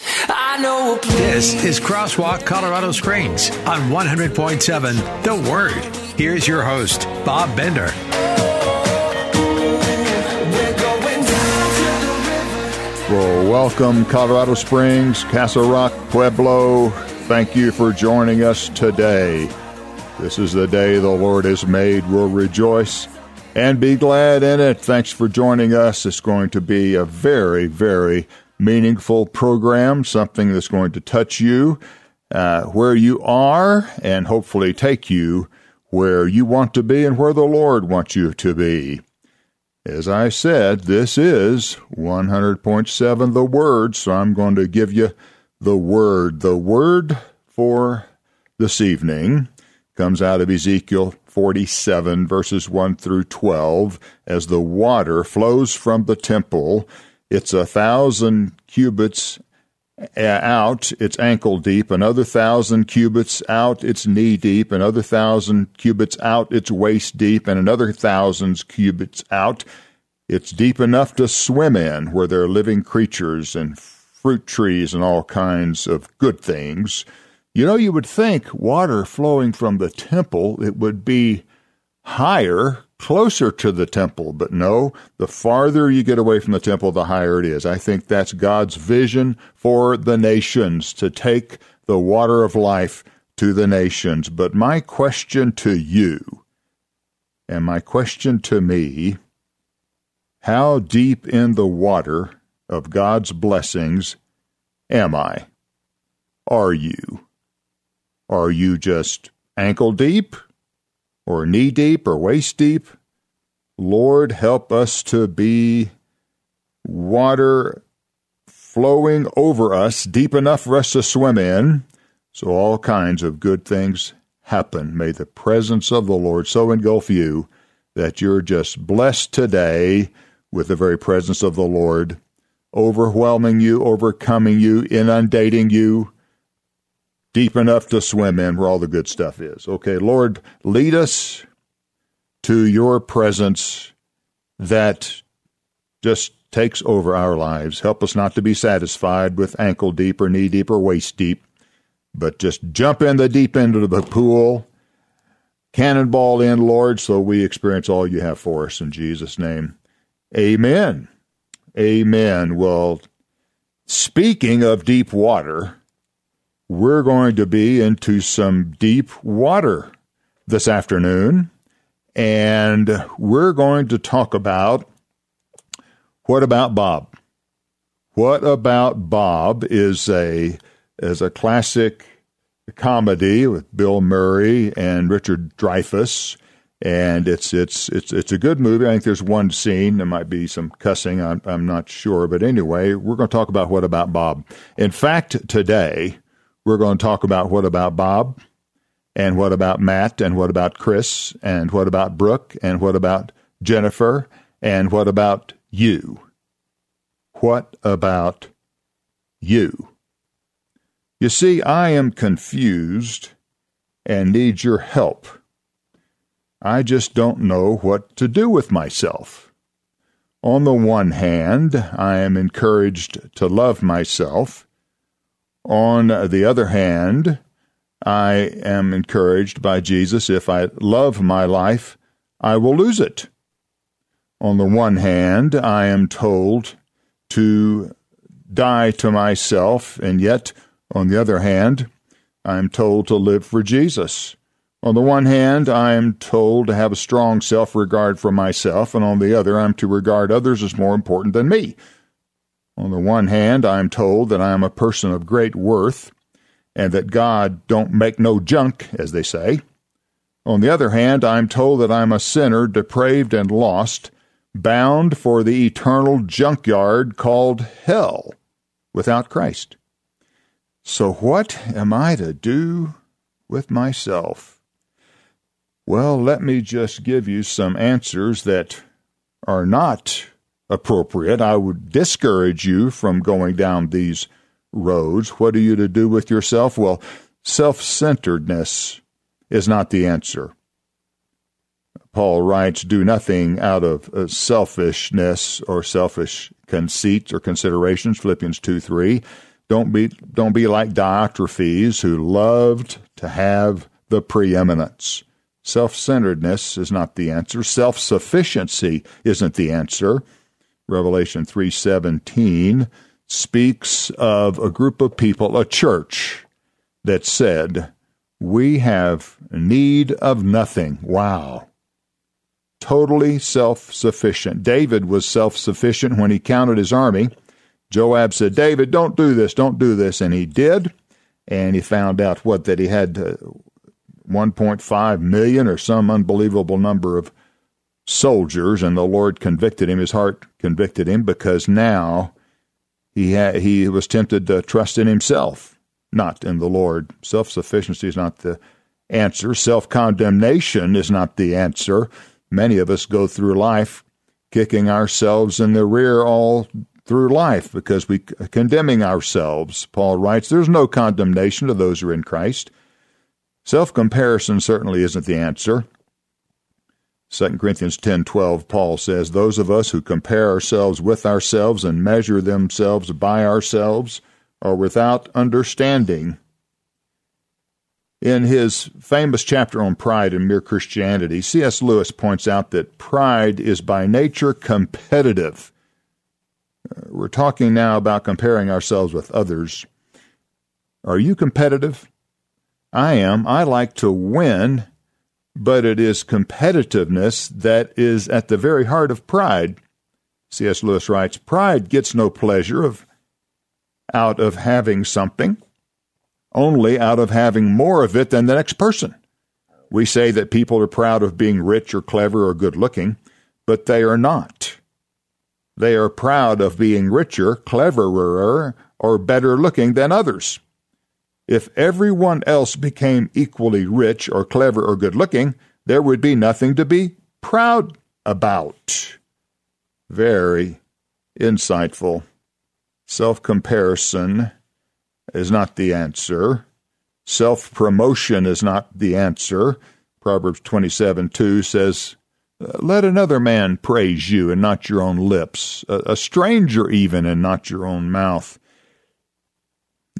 I know This is Crosswalk Colorado Springs on 100.7 The Word. Here's your host, Bob Bender. Well, welcome, Colorado Springs, Castle Rock, Pueblo. Thank you for joining us today. This is the day the Lord has made. We'll rejoice and be glad in it. Thanks for joining us. It's going to be a very, very meaningful program, something that's going to touch you uh, where you are and hopefully take you where you want to be and where the Lord wants you to be. As I said, this is 100.7 the Word, so I'm going to give you the Word. The Word for this evening comes out of Ezekiel 47, verses 1 through 12. As the water flows from the temple, it's a thousand cubits uh, out, it's ankle deep, another thousand cubits out, it's knee deep, another thousand cubits out, it's waist deep, and another thousand cubits out. It's deep enough to swim in, where there are living creatures and fruit trees and all kinds of good things. You know, you would think water flowing from the temple, it would be higher, closer to the temple. But no, the farther you get away from the temple, the higher it is. I think that's God's vision for the nations to take the water of life to the nations. But my question to you, and my question to me, how deep in the water of God's blessings am I? Are you? Are you just ankle deep? Or knee deep? Or waist deep? Lord, help us to be water flowing over us, deep enough for us to swim in, so all kinds of good things happen. May the presence of the Lord so engulf you that you're just blessed today with the very presence of the Lord, overwhelming you, overcoming you, inundating you, deep enough to swim in where all the good stuff is. Okay, Lord, lead us to your presence that just takes over our lives. Help us not to be satisfied with ankle deep or knee deep or waist deep, but just jump in the deep end of the pool, cannonball in, Lord, so we experience all you have for us in Jesus' name. Amen. Amen. Well, speaking of deep water, we're going to be into some deep water this afternoon, and we're going to talk about what about Bob? What about Bob is a is a classic comedy with Bill Murray and Richard Dreyfuss and it's it's it's it's a good movie. I think there's one scene. There might be some cussing. I'm I'm not sure, but anyway, we're going to talk about what about Bob. In fact, today we're going to talk about what about Bob, and what about Matt, and what about Chris, and what about Brooke, and what about Jennifer, and what about you. What about you? You see, I am confused and need your help. I just don't know what to do with myself. On the one hand, I am encouraged to love myself. On the other hand, I am encouraged by Jesus if I love my life, I will lose it. On the one hand, I am told to die to myself, and yet, on the other hand, I am told to live for Jesus. On the one hand, I am told to have a strong self regard for myself, and on the other, I am to regard others as more important than me. On the one hand, I am told that I am a person of great worth, and that God don't make no junk, as they say. On the other hand, I am told that I am a sinner, depraved and lost, bound for the eternal junkyard called hell. without Christ. So, what am I to do with myself? Well, let me just give you some answers that are not appropriate. I would discourage you from going down these roads. What are you to do with yourself? Well, self centeredness is not the answer. Paul writes, Do nothing out of uh, selfishness or selfish conceits or considerations, Philippians 2 3. Don't be, don't be like Diotrephes, who loved to have the preeminence. Self centeredness is not the answer. Self sufficiency isn't the answer. Revelation 3:17 speaks of a group of people, a church that said, "We have need of nothing." Wow. Totally self-sufficient. David was self-sufficient when he counted his army. Joab said, "David, don't do this, don't do this." And he did, and he found out what that he had uh, 1.5 million or some unbelievable number of soldiers, and the Lord convicted him. His heart convicted him because now he had, he was tempted to trust in himself, not in the Lord. Self sufficiency is not the answer. Self condemnation is not the answer. Many of us go through life kicking ourselves in the rear all through life because we condemning ourselves. Paul writes, "There's no condemnation to those who are in Christ." Self comparison certainly isn't the answer. 2 Corinthians 10:12 Paul says those of us who compare ourselves with ourselves and measure themselves by ourselves are without understanding. In his famous chapter on pride and mere Christianity, C.S. Lewis points out that pride is by nature competitive. Uh, we're talking now about comparing ourselves with others. Are you competitive? I am. I like to win but it is competitiveness that is at the very heart of pride. C.S. Lewis writes, Pride gets no pleasure of out of having something, only out of having more of it than the next person. We say that people are proud of being rich or clever or good looking, but they are not. They are proud of being richer, cleverer, or better looking than others. If everyone else became equally rich or clever or good looking, there would be nothing to be proud about. Very insightful. Self comparison is not the answer. Self promotion is not the answer. Proverbs 27 2 says, Let another man praise you and not your own lips, a, a stranger even and not your own mouth.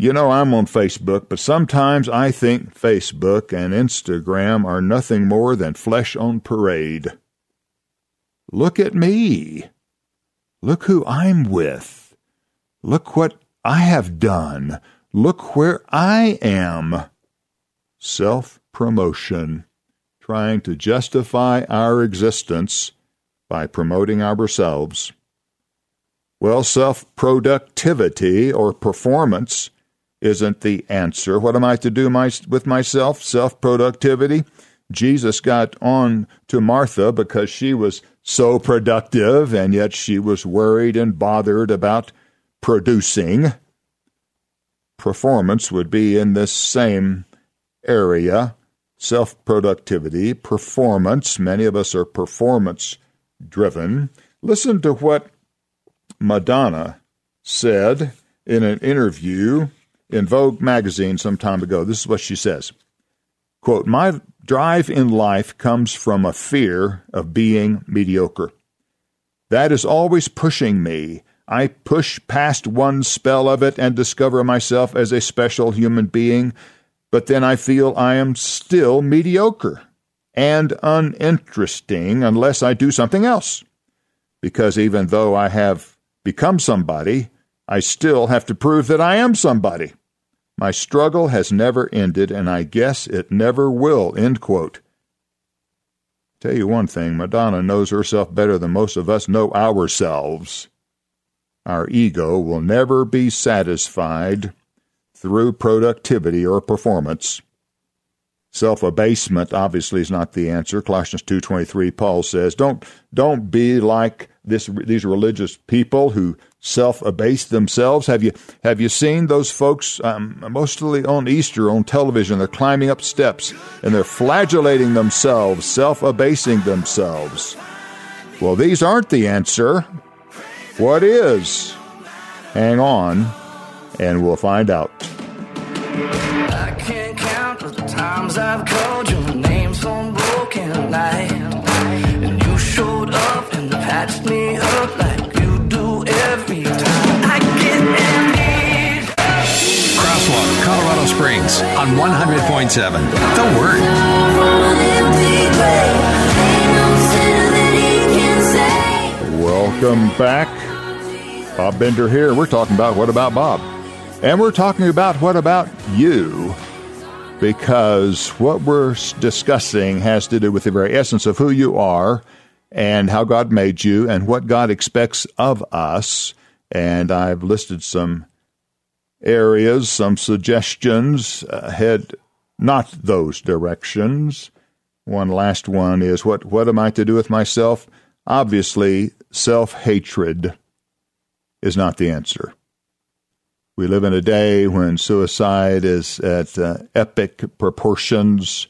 You know, I'm on Facebook, but sometimes I think Facebook and Instagram are nothing more than flesh on parade. Look at me. Look who I'm with. Look what I have done. Look where I am. Self promotion, trying to justify our existence by promoting ourselves. Well, self productivity or performance isn't the answer. What am I to do my, with myself? Self productivity. Jesus got on to Martha because she was so productive, and yet she was worried and bothered about producing. Performance would be in this same area self productivity, performance. Many of us are performance driven. Listen to what Madonna said in an interview in Vogue magazine some time ago. This is what she says. Quote, My drive in life comes from a fear of being mediocre. That is always pushing me. I push past one spell of it and discover myself as a special human being, but then I feel I am still mediocre and uninteresting unless I do something else. Because even though I have become somebody, I still have to prove that I am somebody. My struggle has never ended, and I guess it never will. End quote. Tell you one thing Madonna knows herself better than most of us know ourselves. Our ego will never be satisfied through productivity or performance. Self-abasement obviously is not the answer. Colossians 2:23 Paul says, "Don't don't be like this these religious people who self-abase themselves. Have you have you seen those folks um, mostly on Easter on television? They're climbing up steps and they're flagellating themselves, self-abasing themselves. Well, these aren't the answer. What is? Hang on, and we'll find out. I've called your name some broken night, and you showed up and patched me up like you do every time. I get in Crosswalk, Colorado Springs on 100.7. The Word. Welcome back. Bob Bender here. We're talking about What About Bob? And we're talking about What About You? Because what we're discussing has to do with the very essence of who you are and how God made you and what God expects of us. And I've listed some areas, some suggestions, uh, head not those directions. One last one is what, what am I to do with myself? Obviously, self hatred is not the answer. We live in a day when suicide is at uh, epic proportions.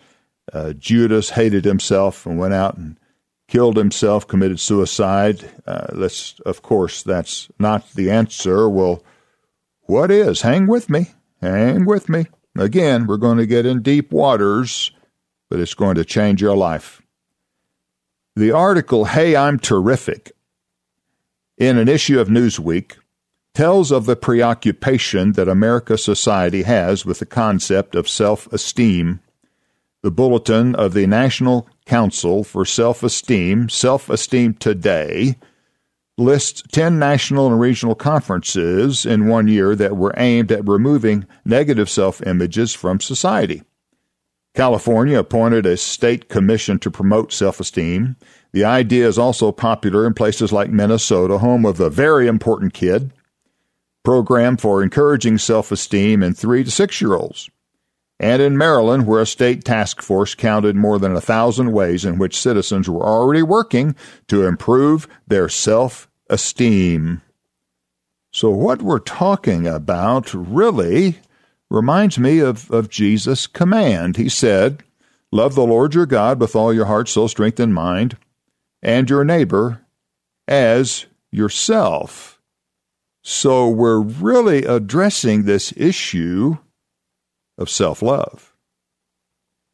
Uh, Judas hated himself and went out and killed himself, committed suicide. Uh, let's, of course, that's not the answer. Well, what is? Hang with me. Hang with me. Again, we're going to get in deep waters, but it's going to change your life. The article, Hey, I'm Terrific, in an issue of Newsweek, tells of the preoccupation that America society has with the concept of self esteem. The bulletin of the National Council for Self Esteem, Self Esteem Today, lists 10 national and regional conferences in one year that were aimed at removing negative self images from society. California appointed a state commission to promote self esteem. The idea is also popular in places like Minnesota, home of the very important kid, program for encouraging self esteem in three to six year olds. And in Maryland, where a state task force counted more than a thousand ways in which citizens were already working to improve their self esteem. So, what we're talking about really reminds me of, of Jesus' command. He said, Love the Lord your God with all your heart, soul, strength, and mind, and your neighbor as yourself. So we're really addressing this issue of self love.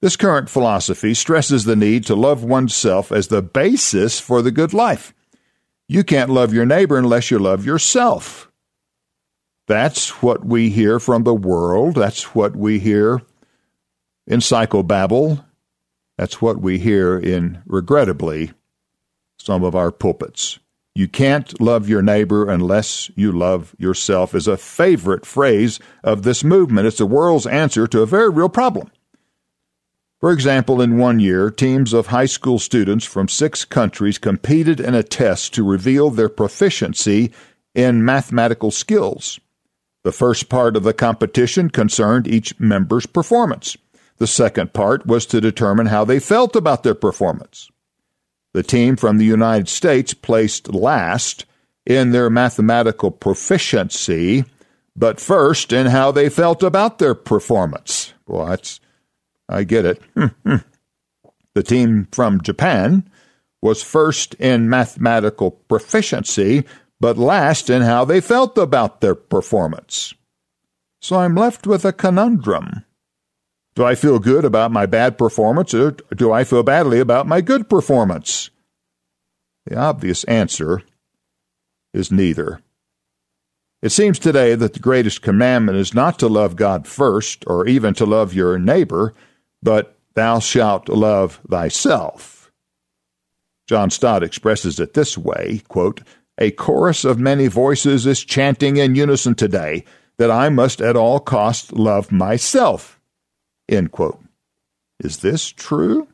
This current philosophy stresses the need to love oneself as the basis for the good life. You can't love your neighbor unless you love yourself. That's what we hear from the world. That's what we hear in psychobabble. That's what we hear in, regrettably, some of our pulpits. You can't love your neighbor unless you love yourself is a favorite phrase of this movement. It's the world's answer to a very real problem. For example, in one year, teams of high school students from six countries competed in a test to reveal their proficiency in mathematical skills. The first part of the competition concerned each member's performance. The second part was to determine how they felt about their performance. The team from the United States placed last in their mathematical proficiency, but first in how they felt about their performance. Well, that's, I get it. Hmm, hmm. the team from Japan was first in mathematical proficiency, but last in how they felt about their performance. So I'm left with a conundrum. Do I feel good about my bad performance, or do I feel badly about my good performance? The obvious answer is neither. It seems today that the greatest commandment is not to love God first, or even to love your neighbor, but thou shalt love thyself. John Stott expresses it this way quote, a chorus of many voices is chanting in unison today that I must at all costs love myself. End quote. Is this true?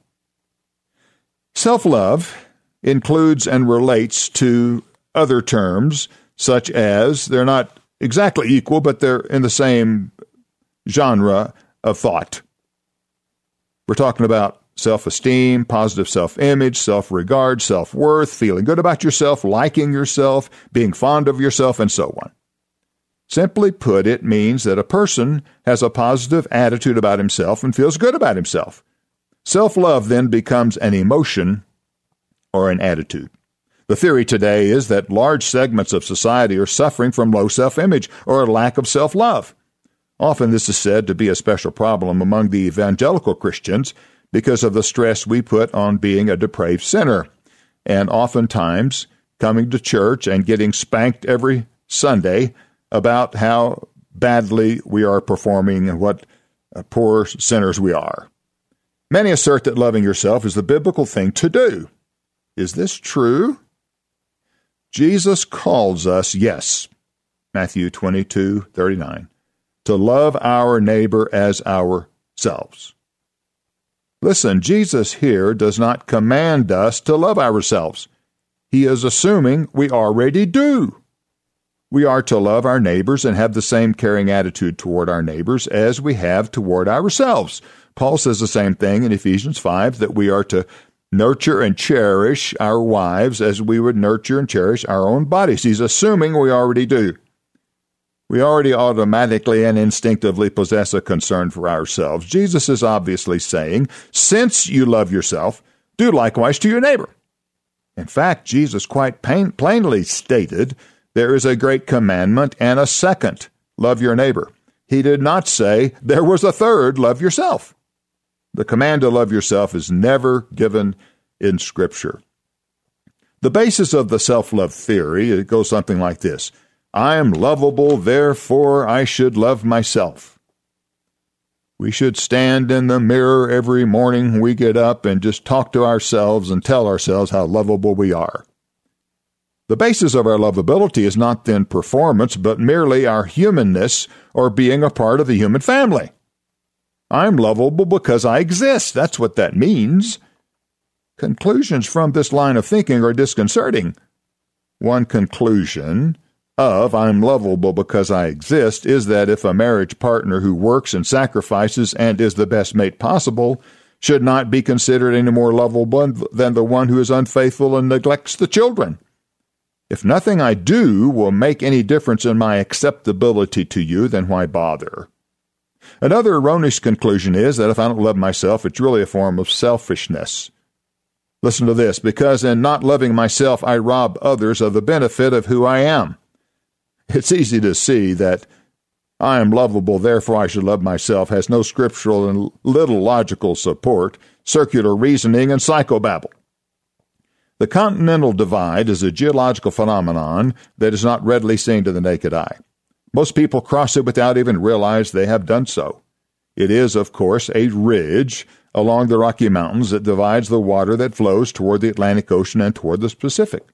Self love includes and relates to other terms, such as they're not exactly equal, but they're in the same genre of thought. We're talking about self esteem, positive self image, self regard, self worth, feeling good about yourself, liking yourself, being fond of yourself, and so on. Simply put, it means that a person has a positive attitude about himself and feels good about himself. Self love then becomes an emotion or an attitude. The theory today is that large segments of society are suffering from low self image or a lack of self love. Often this is said to be a special problem among the evangelical Christians because of the stress we put on being a depraved sinner, and oftentimes coming to church and getting spanked every Sunday about how badly we are performing and what uh, poor sinners we are. Many assert that loving yourself is the biblical thing to do. Is this true? Jesus calls us, yes, Matthew 22 39 to love our neighbor as ourselves. Listen, Jesus here does not command us to love ourselves. He is assuming we already do. We are to love our neighbors and have the same caring attitude toward our neighbors as we have toward ourselves. Paul says the same thing in Ephesians 5 that we are to nurture and cherish our wives as we would nurture and cherish our own bodies. He's assuming we already do we already automatically and instinctively possess a concern for ourselves. Jesus is obviously saying, since you love yourself, do likewise to your neighbor. In fact, Jesus quite plainly stated there is a great commandment and a second love your neighbor. He did not say there was a third love yourself. The command to love yourself is never given in Scripture. The basis of the self love theory it goes something like this I am lovable, therefore I should love myself. We should stand in the mirror every morning we get up and just talk to ourselves and tell ourselves how lovable we are. The basis of our lovability is not then performance, but merely our humanness or being a part of the human family. I'm lovable because I exist. That's what that means. Conclusions from this line of thinking are disconcerting. One conclusion of I'm lovable because I exist is that if a marriage partner who works and sacrifices and is the best mate possible should not be considered any more lovable than the one who is unfaithful and neglects the children. If nothing I do will make any difference in my acceptability to you, then why bother? Another erroneous conclusion is that if I don't love myself, it's really a form of selfishness. Listen to this because in not loving myself, I rob others of the benefit of who I am. It's easy to see that I am lovable, therefore I should love myself has no scriptural and little logical support, circular reasoning, and psychobabble. The continental divide is a geological phenomenon that is not readily seen to the naked eye. Most people cross it without even realize they have done so. It is, of course, a ridge along the Rocky Mountains that divides the water that flows toward the Atlantic Ocean and toward the Pacific.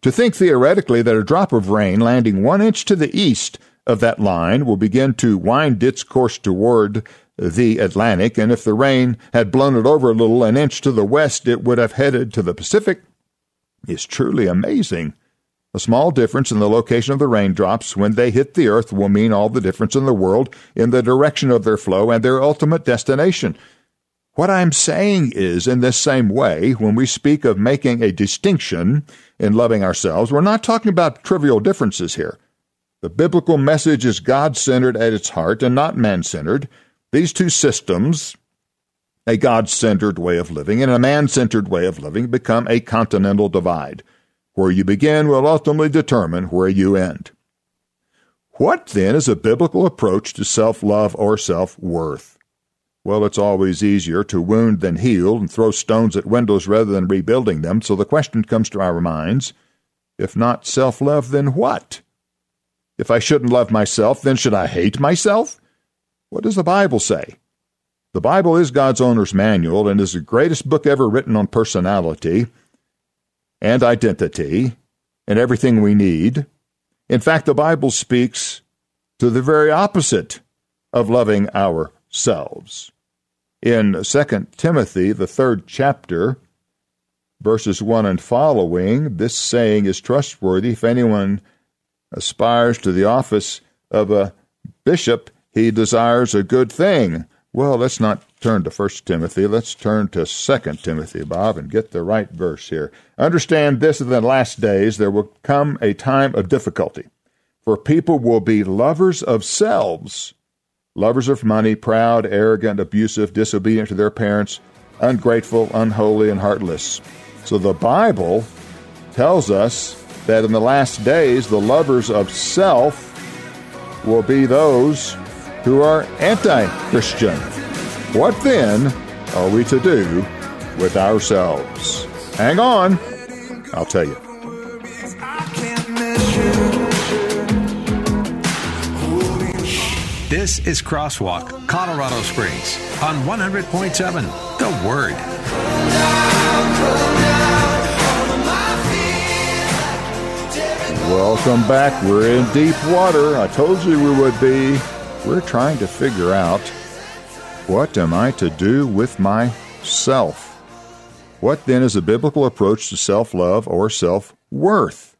To think theoretically that a drop of rain landing one inch to the east of that line will begin to wind its course toward the Atlantic, and if the rain had blown it over a little an inch to the west, it would have headed to the Pacific, is truly amazing. A small difference in the location of the raindrops when they hit the earth will mean all the difference in the world in the direction of their flow and their ultimate destination. What I'm saying is, in this same way, when we speak of making a distinction in loving ourselves, we're not talking about trivial differences here. The biblical message is God centered at its heart and not man centered. These two systems, a God centered way of living and a man centered way of living, become a continental divide. Where you begin will ultimately determine where you end. What then is a biblical approach to self love or self worth? Well, it's always easier to wound than heal and throw stones at windows rather than rebuilding them, so the question comes to our minds if not self love, then what? If I shouldn't love myself, then should I hate myself? What does the Bible say? The Bible is God's owner's manual and is the greatest book ever written on personality and identity and everything we need. In fact, the Bible speaks to the very opposite of loving ourselves in 2 Timothy, the third chapter, verses 1 and following, this saying is trustworthy. If anyone aspires to the office of a bishop, he desires a good thing. Well, let's not turn to First Timothy. Let's turn to Second Timothy, Bob, and get the right verse here. Understand this in the last days there will come a time of difficulty, for people will be lovers of selves, lovers of money, proud, arrogant, abusive, disobedient to their parents, ungrateful, unholy, and heartless. So the Bible tells us that in the last days the lovers of self will be those who are anti Christian. What then are we to do with ourselves? Hang on, I'll tell you. This is Crosswalk, Colorado Springs, on 100.7 The Word. Welcome back. We're in deep water. I told you we would be. We're trying to figure out what am I to do with myself? What then is a biblical approach to self love or self worth?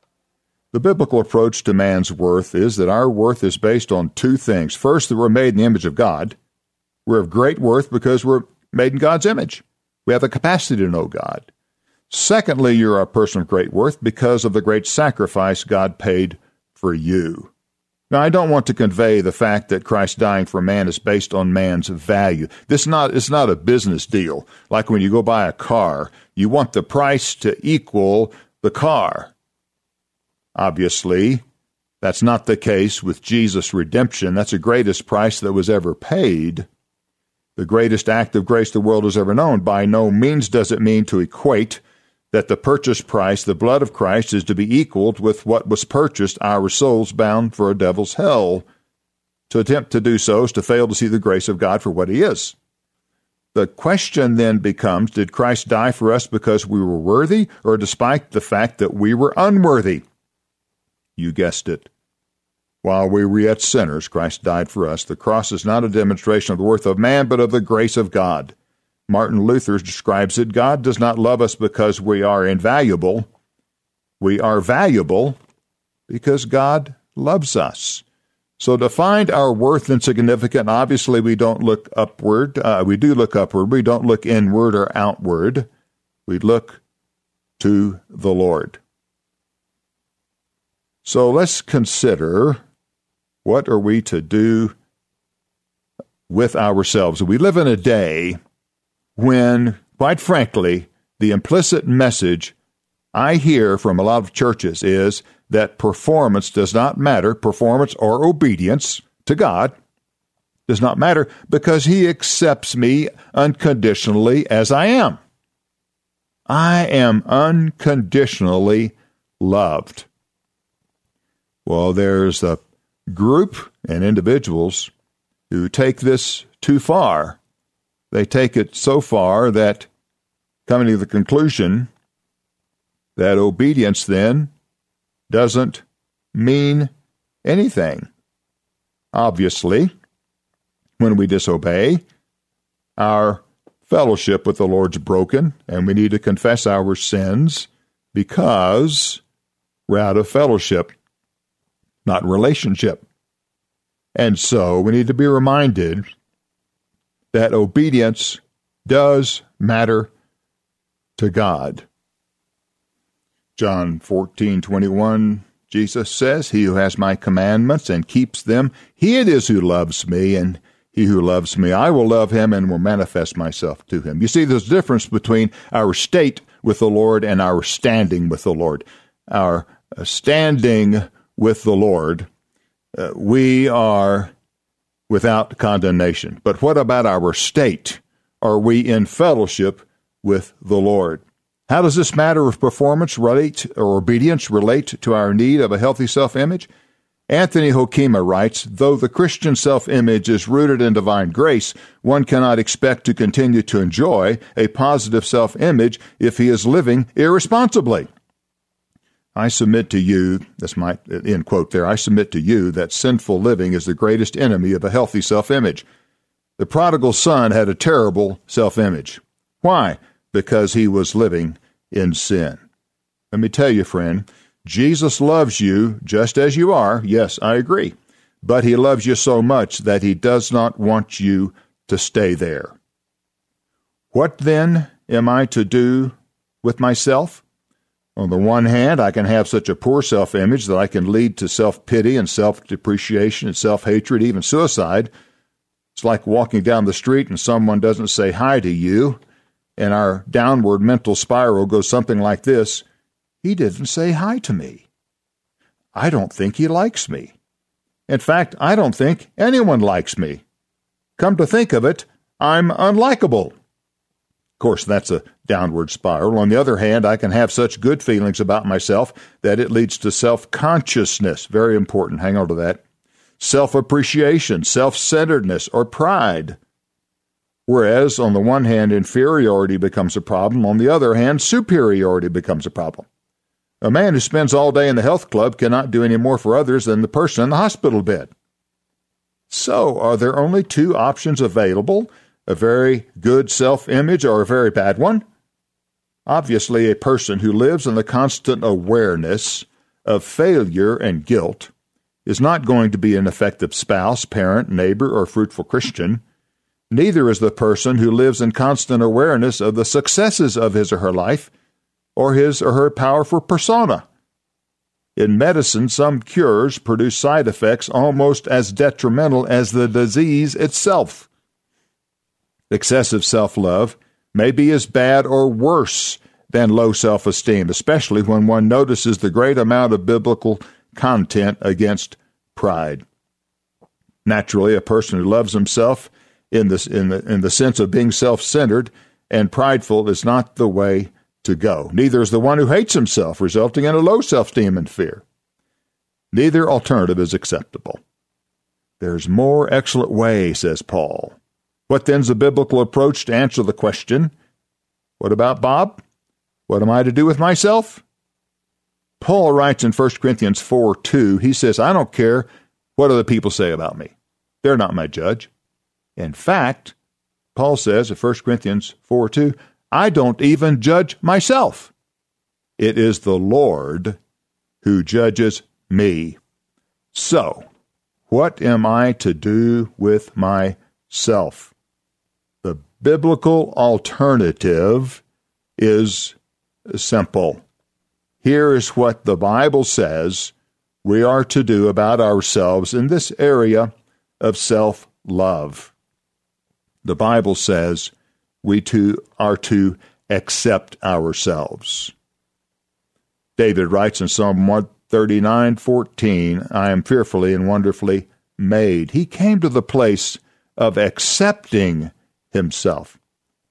The biblical approach to man's worth is that our worth is based on two things. First, that we're made in the image of God. We're of great worth because we're made in God's image. We have the capacity to know God. Secondly, you're a person of great worth because of the great sacrifice God paid for you. Now, I don't want to convey the fact that Christ dying for man is based on man's value. This not it's not a business deal. Like when you go buy a car, you want the price to equal the car. Obviously, that's not the case with Jesus' redemption. That's the greatest price that was ever paid. The greatest act of grace the world has ever known. By no means does it mean to equate that the purchase price, the blood of Christ, is to be equaled with what was purchased, our souls bound for a devil's hell. To attempt to do so is to fail to see the grace of God for what he is. The question then becomes Did Christ die for us because we were worthy, or despite the fact that we were unworthy? You guessed it. While we were yet sinners, Christ died for us. The cross is not a demonstration of the worth of man, but of the grace of God. Martin Luther describes it God does not love us because we are invaluable. We are valuable because God loves us. So to find our worth and significance, obviously we don't look upward. Uh, we do look upward. We don't look inward or outward. We look to the Lord. So let's consider what are we to do with ourselves. We live in a day when, quite frankly, the implicit message I hear from a lot of churches is that performance does not matter, performance or obedience to God does not matter because He accepts me unconditionally as I am. I am unconditionally loved. Well, there's a group and individuals who take this too far they take it so far that coming to the conclusion that obedience then doesn't mean anything. Obviously, when we disobey, our fellowship with the Lord's broken, and we need to confess our sins because we're out of fellowship, not relationship. And so we need to be reminded that obedience does matter to God. John 14:21 Jesus says, "He who has my commandments and keeps them, he it is who loves me, and he who loves me, I will love him and will manifest myself to him." You see there's a difference between our state with the Lord and our standing with the Lord. Our standing with the Lord, uh, we are without condemnation. But what about our state? Are we in fellowship with the Lord? How does this matter of performance relate or obedience relate to our need of a healthy self image? Anthony Hoekema writes Though the Christian self image is rooted in divine grace, one cannot expect to continue to enjoy a positive self image if he is living irresponsibly. I submit to you, that's my end quote there, I submit to you that sinful living is the greatest enemy of a healthy self image. The prodigal son had a terrible self image. Why? Because he was living in sin. Let me tell you, friend, Jesus loves you just as you are. Yes, I agree. But he loves you so much that he does not want you to stay there. What then am I to do with myself? On the one hand, I can have such a poor self image that I can lead to self pity and self depreciation and self hatred, even suicide. It's like walking down the street and someone doesn't say hi to you, and our downward mental spiral goes something like this He didn't say hi to me. I don't think he likes me. In fact, I don't think anyone likes me. Come to think of it, I'm unlikable. Of course, that's a downward spiral. On the other hand, I can have such good feelings about myself that it leads to self consciousness. Very important. Hang on to that. Self appreciation, self centeredness, or pride. Whereas, on the one hand, inferiority becomes a problem. On the other hand, superiority becomes a problem. A man who spends all day in the health club cannot do any more for others than the person in the hospital bed. So, are there only two options available? A very good self image or a very bad one? Obviously, a person who lives in the constant awareness of failure and guilt is not going to be an effective spouse, parent, neighbor, or fruitful Christian. Neither is the person who lives in constant awareness of the successes of his or her life or his or her powerful persona. In medicine, some cures produce side effects almost as detrimental as the disease itself. Excessive self love may be as bad or worse than low self esteem, especially when one notices the great amount of biblical content against pride. Naturally, a person who loves himself in, this, in, the, in the sense of being self centered and prideful is not the way to go. Neither is the one who hates himself, resulting in a low self esteem and fear. Neither alternative is acceptable. There's more excellent way, says Paul. What then's the biblical approach to answer the question, What about Bob? What am I to do with myself? Paul writes in 1 Corinthians 4 2, he says, I don't care what other people say about me. They're not my judge. In fact, Paul says in 1 Corinthians 4 2, I don't even judge myself. It is the Lord who judges me. So, what am I to do with myself? Biblical alternative is simple. Here is what the Bible says we are to do about ourselves in this area of self love. The Bible says we too are to accept ourselves. David writes in Psalm 139:14, I am fearfully and wonderfully made. He came to the place of accepting himself.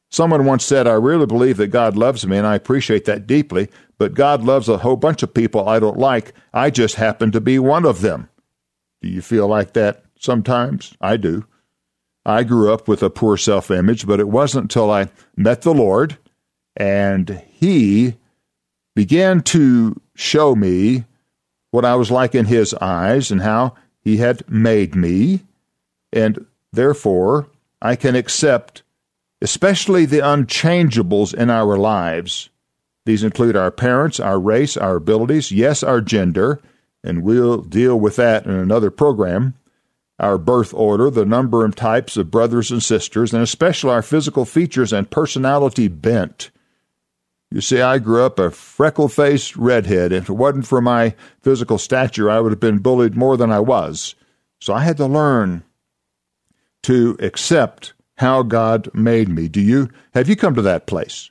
Someone once said, I really believe that God loves me, and I appreciate that deeply, but God loves a whole bunch of people I don't like. I just happen to be one of them. Do you feel like that sometimes? I do. I grew up with a poor self image, but it wasn't until I met the Lord and He began to show me what I was like in His eyes and how He had made me. And therefore, I can accept, especially the unchangeables in our lives. These include our parents, our race, our abilities, yes, our gender, and we'll deal with that in another program, our birth order, the number and types of brothers and sisters, and especially our physical features and personality bent. You see, I grew up a freckle faced redhead. If it wasn't for my physical stature, I would have been bullied more than I was. So I had to learn to accept how God made me. Do you have you come to that place?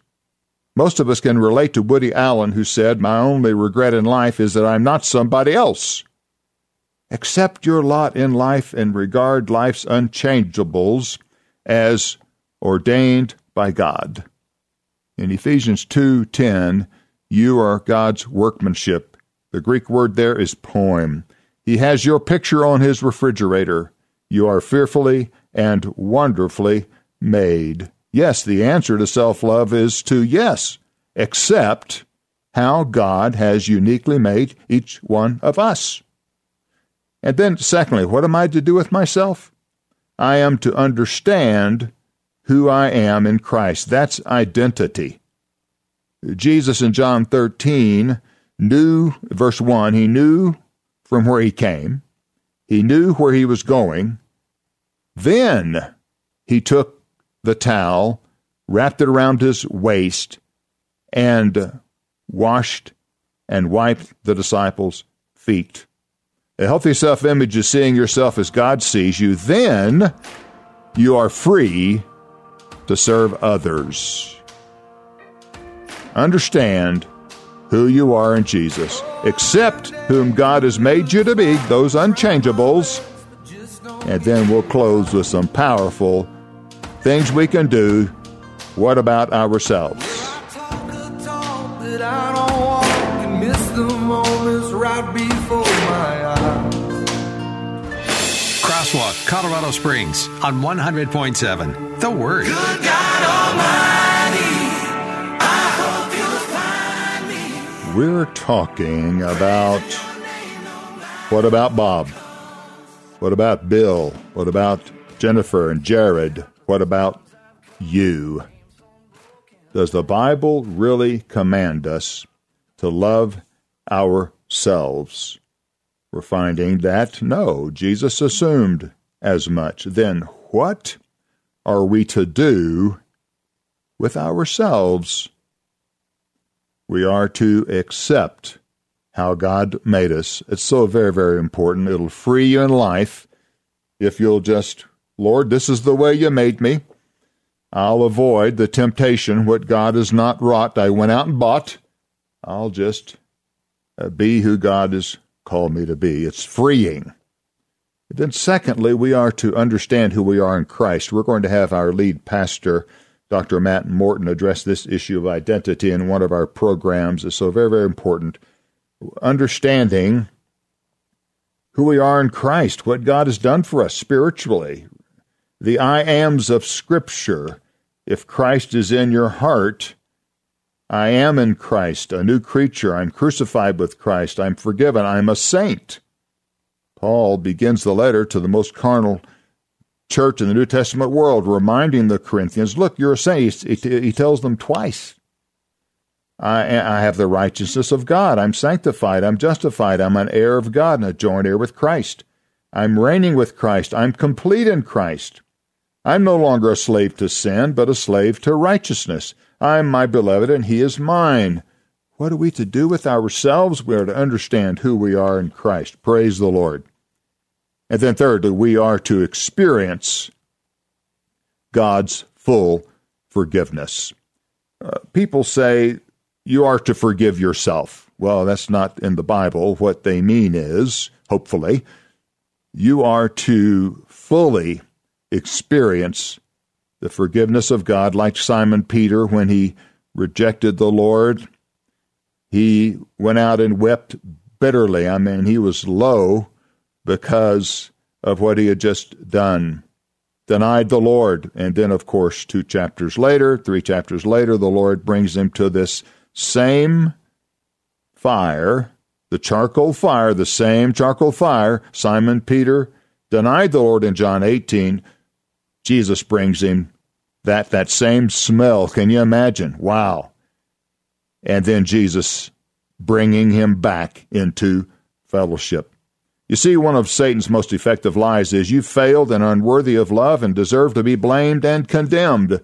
Most of us can relate to Woody Allen who said, "My only regret in life is that I'm not somebody else." Accept your lot in life and regard life's unchangeables as ordained by God. In Ephesians 2:10, you are God's workmanship. The Greek word there is poem. He has your picture on his refrigerator. You are fearfully and wonderfully made. Yes, the answer to self love is to yes, accept how God has uniquely made each one of us. And then, secondly, what am I to do with myself? I am to understand who I am in Christ. That's identity. Jesus in John 13 knew, verse 1, he knew from where he came, he knew where he was going, then he took the towel, wrapped it around his waist, and washed and wiped the disciples' feet. A healthy self image is seeing yourself as God sees you. Then you are free to serve others. Understand who you are in Jesus. Accept whom God has made you to be, those unchangeables. And then we'll close with some powerful things we can do. What about ourselves? Crosswalk, Colorado Springs on 100.7. The Word. We're talking about what about Bob? What about Bill? What about Jennifer and Jared? What about you? Does the Bible really command us to love ourselves? We're finding that no, Jesus assumed as much. Then what are we to do with ourselves? We are to accept how God made us. It's so very, very important. It'll free you in life if you'll just, Lord, this is the way you made me. I'll avoid the temptation, what God has not wrought, I went out and bought. I'll just uh, be who God has called me to be. It's freeing. Then, secondly, we are to understand who we are in Christ. We're going to have our lead pastor Dr. Matt Morton address this issue of identity in one of our programs. It's so very, very important. Understanding who we are in Christ, what God has done for us spiritually, the I ams of Scripture. If Christ is in your heart, I am in Christ, a new creature. I'm crucified with Christ. I'm forgiven. I'm a saint. Paul begins the letter to the most carnal church in the New Testament world, reminding the Corinthians, look, you're a saint. He, he tells them twice. I, I have the righteousness of God. I'm sanctified. I'm justified. I'm an heir of God and a joint heir with Christ. I'm reigning with Christ. I'm complete in Christ. I'm no longer a slave to sin, but a slave to righteousness. I'm my beloved, and he is mine. What are we to do with ourselves? We are to understand who we are in Christ. Praise the Lord. And then, thirdly, we are to experience God's full forgiveness. Uh, people say you are to forgive yourself. Well, that's not in the Bible. What they mean is, hopefully, you are to fully experience the forgiveness of God, like Simon Peter when he rejected the Lord. He went out and wept bitterly. I mean, he was low because of what he had just done. Denied the Lord. And then, of course, two chapters later, three chapters later, the Lord brings him to this same fire, the charcoal fire, the same charcoal fire. Simon Peter denied the Lord in John 18. Jesus brings him that, that same smell. Can you imagine? Wow. And then Jesus bringing him back into fellowship. You see, one of Satan's most effective lies is you failed and unworthy of love and deserve to be blamed and condemned.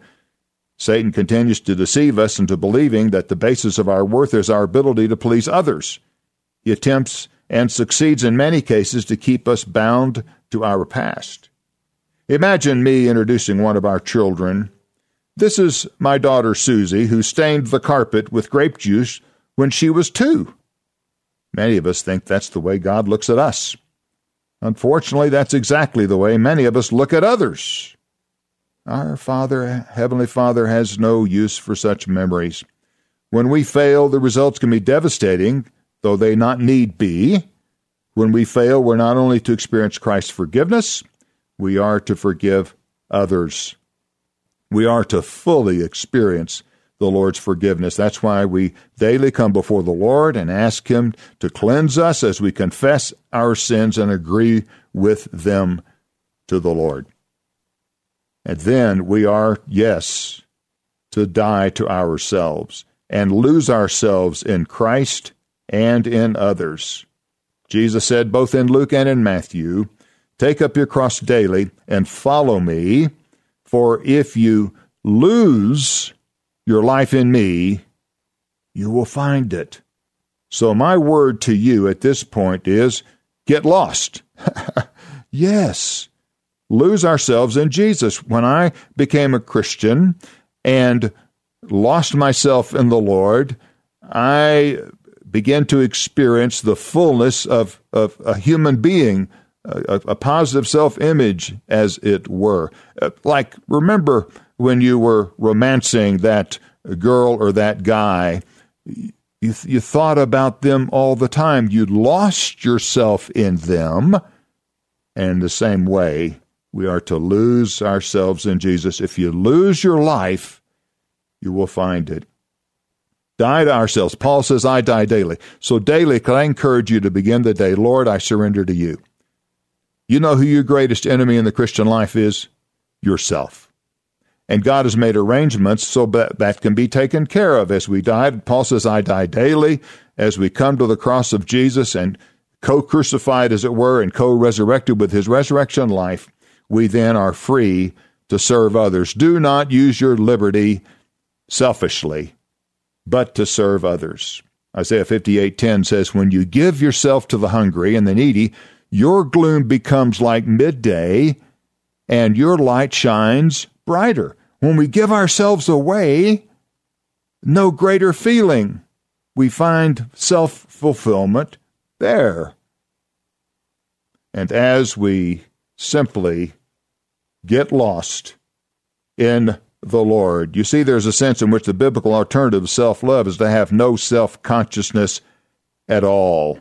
Satan continues to deceive us into believing that the basis of our worth is our ability to please others. He attempts and succeeds in many cases to keep us bound to our past. Imagine me introducing one of our children. This is my daughter Susie, who stained the carpet with grape juice when she was two. Many of us think that's the way God looks at us. Unfortunately, that's exactly the way many of us look at others. Our Father, Heavenly Father, has no use for such memories. When we fail, the results can be devastating, though they not need be. When we fail, we're not only to experience Christ's forgiveness, we are to forgive others. We are to fully experience the Lord's forgiveness. That's why we daily come before the Lord and ask Him to cleanse us as we confess our sins and agree with them to the Lord. And then we are, yes, to die to ourselves and lose ourselves in Christ and in others. Jesus said both in Luke and in Matthew, Take up your cross daily and follow me For if you lose your life in me, you will find it. So, my word to you at this point is get lost. yes, lose ourselves in Jesus. When I became a Christian and lost myself in the Lord, I began to experience the fullness of, of a human being, a, a positive self image, as it were. Uh, like, remember when you were romancing that girl or that guy, you, you thought about them all the time. You lost yourself in them. And the same way, we are to lose ourselves in Jesus. If you lose your life, you will find it. Die to ourselves. Paul says, I die daily. So, daily, can I encourage you to begin the day, Lord, I surrender to you. You know who your greatest enemy in the Christian life is? Yourself. And God has made arrangements so that that can be taken care of as we die. Paul says, I die daily as we come to the cross of Jesus and co crucified, as it were, and co resurrected with his resurrection life. We then are free to serve others. Do not use your liberty selfishly, but to serve others. Isaiah 58:10 says, "When you give yourself to the hungry and the needy, your gloom becomes like midday, and your light shines brighter. When we give ourselves away, no greater feeling. We find self fulfillment there. And as we simply get lost in the Lord, you see, there's a sense in which the biblical alternative of self love is to have no self consciousness at all.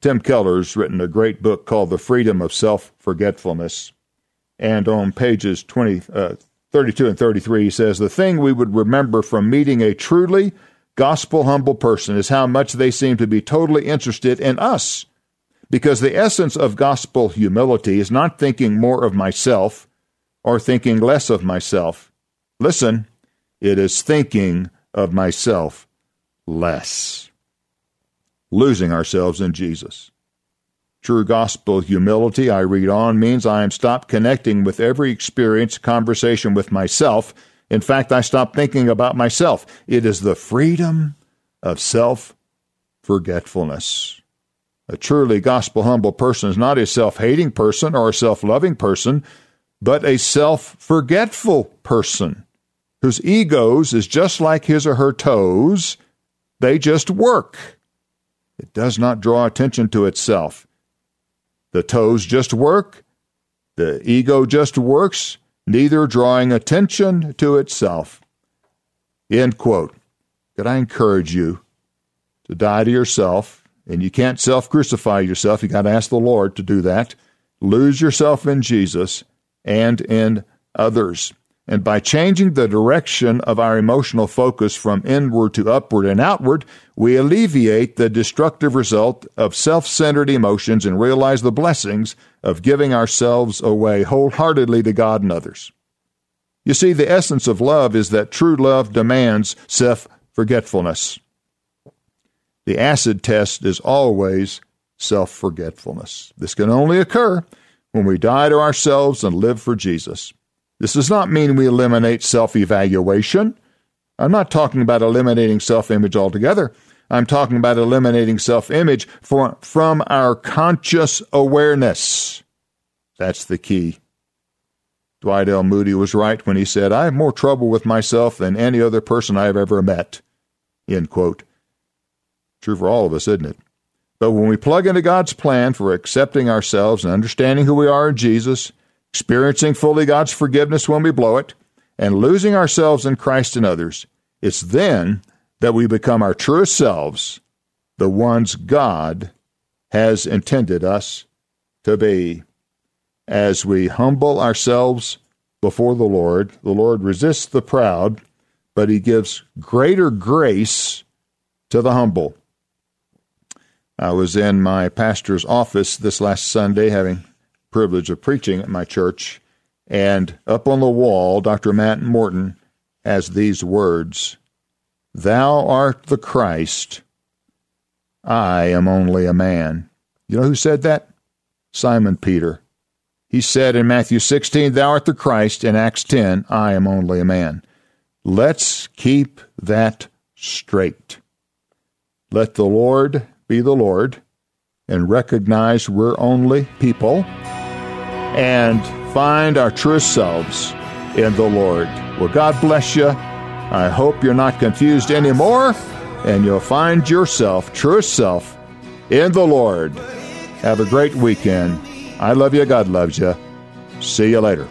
Tim Keller's written a great book called The Freedom of Self Forgetfulness. And on pages 20, uh, 32 and 33, he says, The thing we would remember from meeting a truly gospel humble person is how much they seem to be totally interested in us. Because the essence of gospel humility is not thinking more of myself or thinking less of myself. Listen, it is thinking of myself less. Losing ourselves in Jesus. True gospel humility, I read on, means I am stopped connecting with every experience, conversation with myself. In fact, I stop thinking about myself. It is the freedom of self forgetfulness. A truly gospel humble person is not a self hating person or a self loving person, but a self forgetful person whose egos is just like his or her toes. They just work. It does not draw attention to itself. The toes just work, the ego just works, neither drawing attention to itself. End quote. Could I encourage you to die to yourself? And you can't self crucify yourself. You got to ask the Lord to do that. Lose yourself in Jesus and in others. And by changing the direction of our emotional focus from inward to upward and outward, we alleviate the destructive result of self centered emotions and realize the blessings of giving ourselves away wholeheartedly to God and others. You see, the essence of love is that true love demands self forgetfulness. The acid test is always self forgetfulness. This can only occur when we die to ourselves and live for Jesus. This does not mean we eliminate self evaluation. I'm not talking about eliminating self image altogether. I'm talking about eliminating self image from our conscious awareness. That's the key. Dwight L. Moody was right when he said, I have more trouble with myself than any other person I have ever met. End quote. True for all of us, isn't it? But when we plug into God's plan for accepting ourselves and understanding who we are in Jesus, experiencing fully God's forgiveness when we blow it, and losing ourselves in Christ and others, it's then that we become our truest selves, the ones God has intended us to be. As we humble ourselves before the Lord, the Lord resists the proud, but he gives greater grace to the humble. I was in my pastor's office this last Sunday having privilege of preaching at my church, and up on the wall, Dr. Matt Morton has these words Thou art the Christ, I am only a man. You know who said that? Simon Peter. He said in Matthew 16, Thou art the Christ, in Acts 10, I am only a man. Let's keep that straight. Let the Lord be the Lord and recognize we're only people and find our truest selves in the Lord. Well, God bless you. I hope you're not confused anymore and you'll find yourself, truest self, in the Lord. Have a great weekend. I love you. God loves you. See you later.